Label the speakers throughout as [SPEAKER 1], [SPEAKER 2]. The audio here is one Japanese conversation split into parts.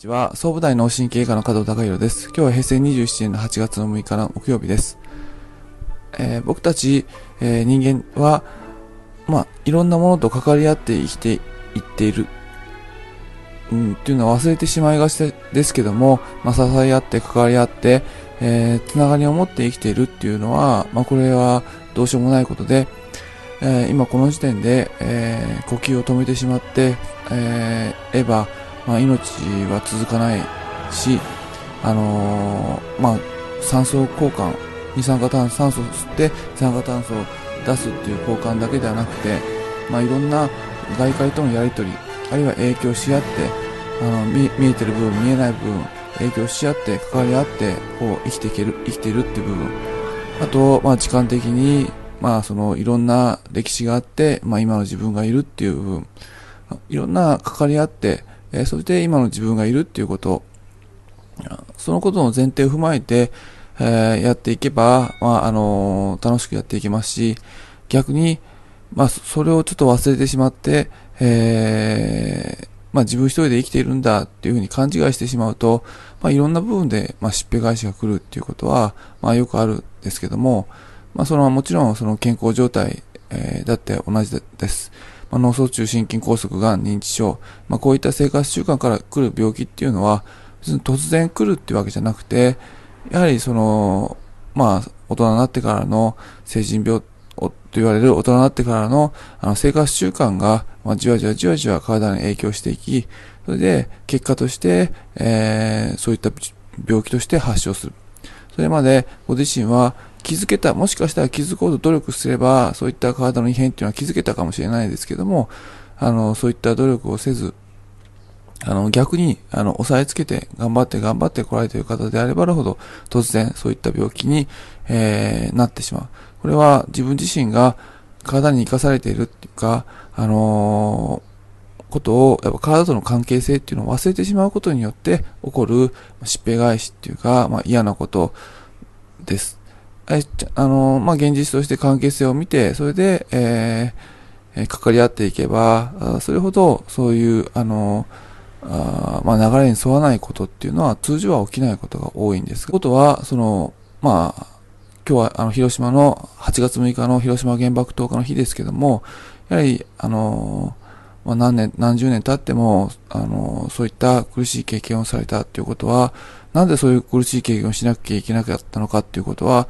[SPEAKER 1] ちは。総武大脳神経科の加藤隆弘です。今日は平成27年の8月の6日の木曜日です。えー、僕たち、えー、人間は、まあ、いろんなものと関わり合って生きていっている、うん、っていうのは忘れてしまいがちですけども、まあ、支え合って関わり合って、えー、つながりを持って生きているっていうのは、まあ、これはどうしようもないことで、えー、今この時点で、えー、呼吸を止めてしまって、えー、えば、まあ、命は続かないし、あのー、まあ、酸素交換、二酸化炭素、酸素吸って二酸化炭素を出すっていう交換だけではなくて、まあ、いろんな外界とのやりとり、あるいは影響し合って、あの見見えてる部分、見えない部分、影響し合って、関わり合って、こう、生きていける、生きているっていう部分。あと、まあ、時間的に、まあ、その、いろんな歴史があって、まあ、今の自分がいるっていう部分。いろんな関わり合って、え、それで今の自分がいるっていうこと、そのことの前提を踏まえて、え、やっていけば、まあ、あの、楽しくやっていけますし、逆に、まあ、それをちょっと忘れてしまって、えー、まあ、自分一人で生きているんだっていうふうに勘違いしてしまうと、まあ、いろんな部分で、まあ、しっぺ返しが来るっていうことは、まあ、よくあるんですけども、まあ、それはもちろん、その健康状態、えー、だって同じです。まあ、脳卒中、心筋梗塞、がん、認知症、まあ、こういった生活習慣から来る病気っていうのは、別に突然来るっていうわけじゃなくて、やはりその、まあ、大人になってからの成人病と言われる大人になってからのあの生活習慣が、まあ、じわじわじわじわ体に影響していき、それで結果として、えー、そういった病気として発症する。それまでご自身は気づけた、もしかしたら気づこうと努力すれば、そういった体の異変っていうのは気づけたかもしれないですけども、あの、そういった努力をせず、あの、逆に、あの、押さえつけて、頑張って頑張って来られている方であればあるほど、突然、そういった病気に、えー、なってしまう。これは、自分自身が体に生かされているっていうか、あのー、ことを、やっぱ体との関係性っていうのを忘れてしまうことによって起こる、しっぺ返しっていうか、まあ、嫌なことです。あの、まあ、現実として関係性を見て、それで、えー、関わり合っていけば、それほど、そういう、あの、あまあ、流れに沿わないことっていうのは通常は起きないことが多いんです。ことは、その、まあ、今日はあの広島の8月6日の広島原爆投下の日ですけども、やはり、あの、まあ、何年、何十年経っても、あの、そういった苦しい経験をされたっていうことは、なんでそういう苦しい経験をしなきゃいけなかったのかっていうことは、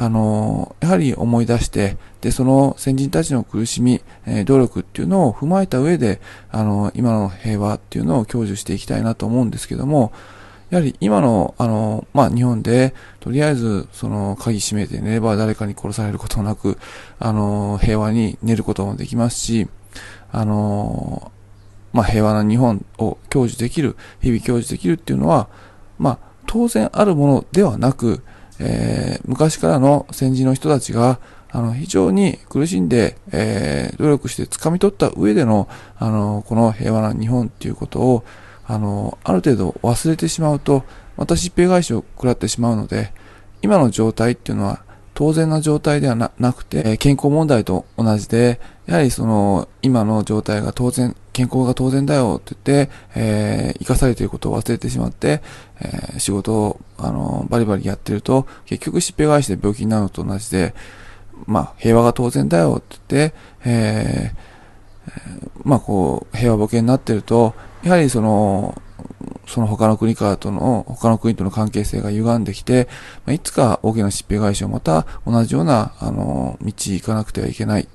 [SPEAKER 1] あの、やはり思い出して、で、その先人たちの苦しみ、え、努力っていうのを踏まえた上で、あの、今の平和っていうのを享受していきたいなと思うんですけども、やはり今の、あの、まあ、日本で、とりあえず、その、鍵閉めて寝れば誰かに殺されることなく、あの、平和に寝ることもできますし、あの、まあ、平和な日本を享受できる、日々享受できるっていうのは、まあ、当然あるものではなく、えー、昔からの先人の人たちが、あの、非常に苦しんで、えー、努力して掴み取った上での、あの、この平和な日本っていうことを、あの、ある程度忘れてしまうと、また疾病返しを食らってしまうので、今の状態っていうのは当然な状態ではなくて、健康問題と同じで、やはりその、今の状態が当然、健康が当然だよって言って、えー、生かされていることを忘れてしまって、えー、仕事を、あの、バリバリやってると、結局疾病返しで病気になるのと同じで、まあ、平和が当然だよって言って、えー、まあ、こう、平和ボケになってると、やはりその、その他の国からとの、他の国との関係性が歪んできて、まあ、いつか大きな疾病返しをまた同じような、あの、道行かなくてはいけない。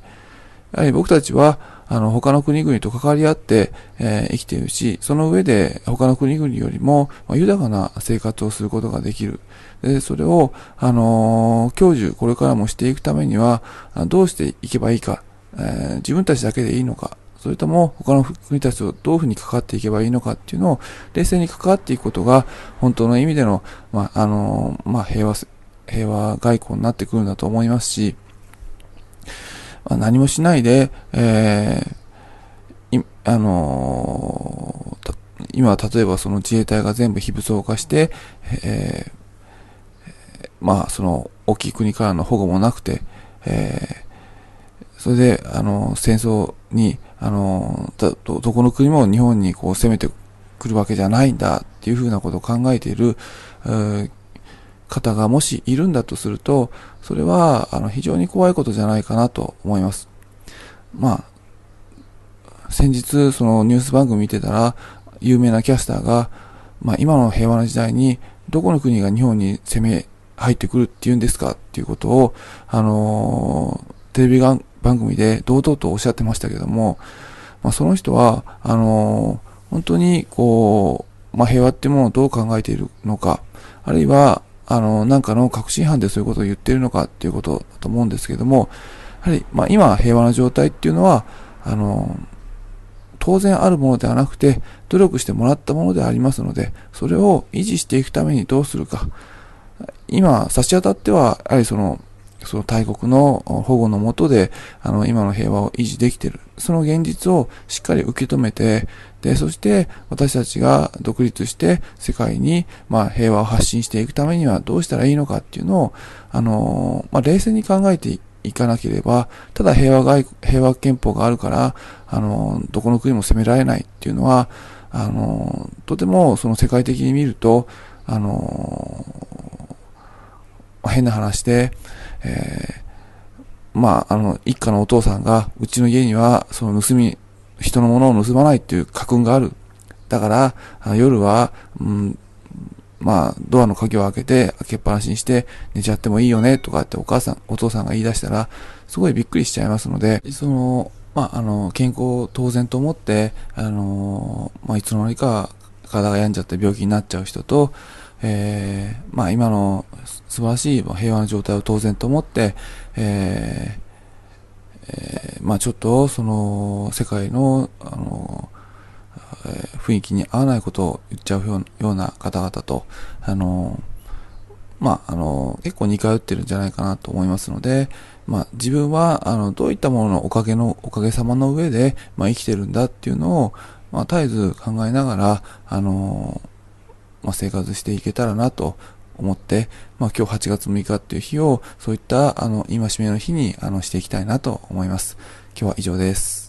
[SPEAKER 1] やはり僕たちは、あの、他の国々と関わり合って、えー、生きているし、その上で他の国々よりも、まあ、豊かな生活をすることができる。で、それを、あのー、享受、これからもしていくためには、どうしていけばいいか、えー、自分たちだけでいいのか、それとも他の国たちとどういうふうに関わっていけばいいのかっていうのを、冷静に関わっていくことが、本当の意味での、まあ、あの、まあ、平和、平和外交になってくるんだと思いますし、まあ、何もしないで、えー、あのー、今例えばその自衛隊が全部非武装化して、えー、まあその大きい国からの保護もなくて、えー、それで、あの、戦争に、あの、ど、どこの国も日本にこう攻めてくるわけじゃないんだっていうふうなことを考えている、えー、方がもしいるんだとすると、それは、あの、非常に怖いことじゃないかなと思います。まあ、先日、そのニュース番組見てたら、有名なキャスターが、まあ、今の平和な時代に、どこの国が日本に攻め入ってくるっていうんですかっていうことを、あのー、テレビ番組で堂々とおっしゃってましたけども、まあ、その人は、あのー、本当に、こう、まあ、平和っていうものをどう考えているのか、あるいは、あの、なんかの確信犯でそういうことを言っているのかっていうことだと思うんですけども、やはり、まあ、今平和な状態っていうのは、あの、当然あるものではなくて、努力してもらったものでありますので、それを維持していくためにどうするか。今、差し当たっては、やはりその、その大国の保護のもとで、あの、今の平和を維持できている。その現実をしっかり受け止めて、で、そして私たちが独立して世界に、まあ、平和を発信していくためにはどうしたらいいのかっていうのを、あの、まあ、冷静に考えていかなければ、ただ平和外、平和憲法があるから、あの、どこの国も攻められないっていうのは、あの、とてもその世界的に見ると、あの、変な話で、えー、まあ、あの、一家のお父さんが、うちの家には、その盗み、人のものを盗まないっていう家訓がある。だから、夜は、うん、まあ、ドアの鍵を開けて、開けっぱなしにして寝ちゃってもいいよね、とかってお母さん、お父さんが言い出したら、すごいびっくりしちゃいますので、その、まあ、あの、健康を当然と思って、あの、まあ、いつの間にか体が病んじゃって病気になっちゃう人と、えー、まあ今の素晴らしい平和な状態を当然と思って、えーえー、まあちょっとその世界の、あの、えー、雰囲気に合わないことを言っちゃうような方々と、あの、まあ、あの、結構似通ってるんじゃないかなと思いますので、まあ、自分は、あの、どういったもののおかげの、おかげさまの上で、まあ、生きてるんだっていうのを、まあ、絶えず考えながら、あの、まあ、生活していけたらなと思って、まあ、今日8月6日っていう日を、そういった、あの、今しめの日に、あの、していきたいなと思います。今日は以上です。